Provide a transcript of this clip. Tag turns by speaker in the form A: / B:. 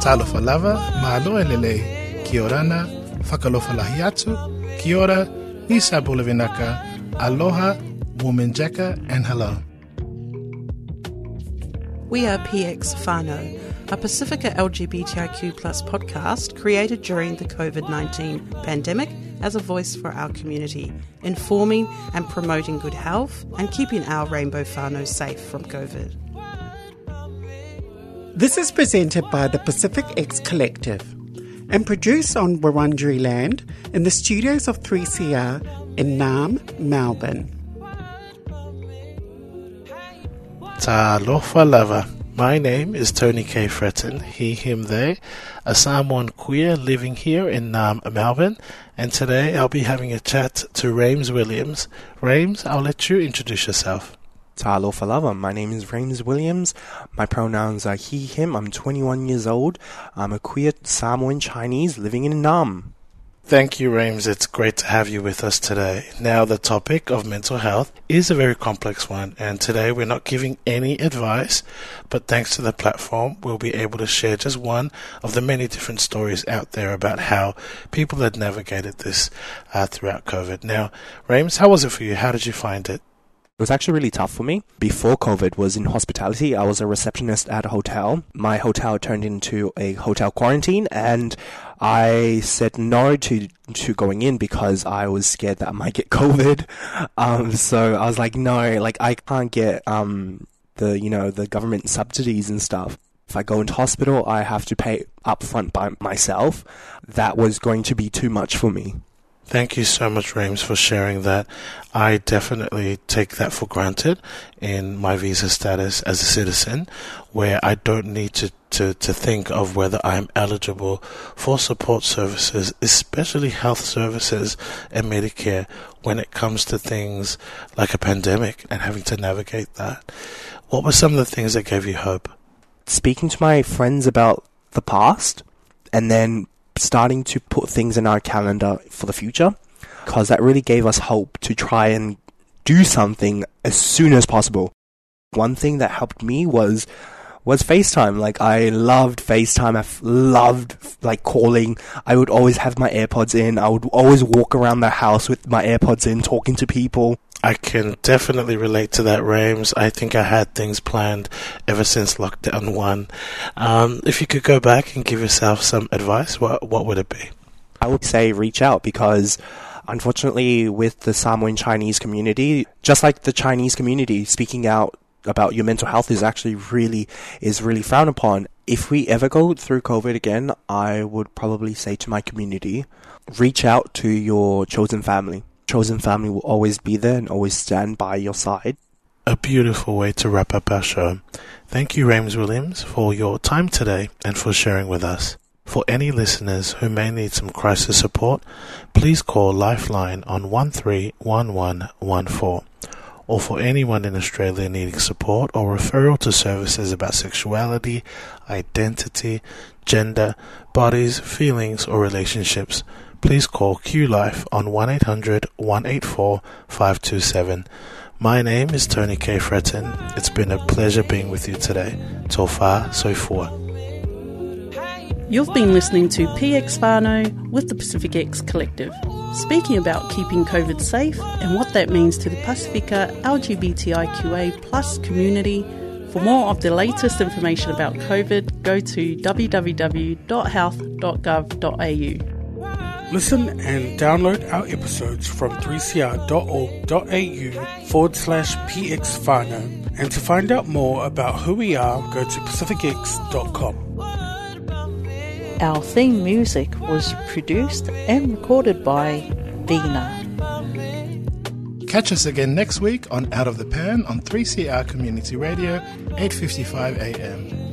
A: Talofa lava, mahaloa lele, kia orana, whakalofa lahi atu, kia ora, nisa bulavinaka, aloha, Wominjeka, and hello.
B: We are PX Whānau a Pacifica LGBTIQ plus podcast created during the COVID 19 pandemic as a voice for our community, informing and promoting good health and keeping our rainbow whānau safe from COVID.
C: This is presented by the Pacific X Collective and produced on Wurundjeri land in the studios of 3CR in Naarm, Melbourne.
A: Talofa lava. My name is Tony K. Fretton, he, him, they, a Samoan queer living here in Naarm, Melbourne, and today I'll be having a chat to Rames Williams. Rames, I'll let you introduce yourself.
D: Talofa lava. My name is Rames Williams. My pronouns are he, him. I'm 21 years old. I'm a queer Samoan Chinese living in Naarm.
A: Thank you, Rames. It's great to have you with us today. Now, the topic of mental health is a very complex one, and today we're not giving any advice, but thanks to the platform, we'll be able to share just one of the many different stories out there about how people had navigated this uh, throughout COVID. Now, Rames, how was it for you? How did you find it?
D: It was actually really tough for me. Before COVID was in hospitality, I was a receptionist at a hotel. My hotel turned into a hotel quarantine and I said no to to going in because I was scared that I might get COVID. Um, so I was like, no, like I can't get um the you know the government subsidies and stuff. If I go into hospital, I have to pay upfront by myself. That was going to be too much for me.
A: Thank you so much, Rames, for sharing that. I definitely take that for granted in my visa status as a citizen, where I don't need to, to, to think of whether I'm eligible for support services, especially health services and Medicare, when it comes to things like a pandemic and having to navigate that. What were some of the things that gave you hope?
D: Speaking to my friends about the past and then starting to put things in our calendar for the future because that really gave us hope to try and do something as soon as possible. One thing that helped me was was FaceTime. Like I loved FaceTime. I loved like calling. I would always have my AirPods in. I would always walk around the house with my AirPods in, talking to people.
A: I can definitely relate to that, Rames. I think I had things planned ever since lockdown one. Um, if you could go back and give yourself some advice, what what would it be?
D: I would say reach out because unfortunately with the Samoan Chinese community, just like the Chinese community, speaking out about your mental health is actually really is really frowned upon. If we ever go through COVID again, I would probably say to my community, reach out to your chosen family. Chosen family will always be there and always stand by your side.
A: A beautiful way to wrap up our show. Thank you, Rames Williams, for your time today and for sharing with us. For any listeners who may need some crisis support, please call Lifeline on 131114 or for anyone in Australia needing support or referral to services about sexuality, identity, gender, bodies, feelings, or relationships, please call Q Life on 1 800 184 527. My name is Tony K. Fretton. It's been a pleasure being with you today. So far, so forth.
B: You've been listening to PX Whānau with the Pacific X Collective, speaking about keeping COVID safe and what that means to the Pacifica LGBTIQA plus community. For more of the latest information about COVID, go to www.health.gov.au.
E: Listen and download our episodes from 3cr.org.au forward slash PX Whānau. And to find out more about who we are, go to pacificx.com.
F: Our theme music was produced and recorded by Dina.
A: Catch us again next week on Out of the Pan on 3CR Community Radio, 8:55 a.m.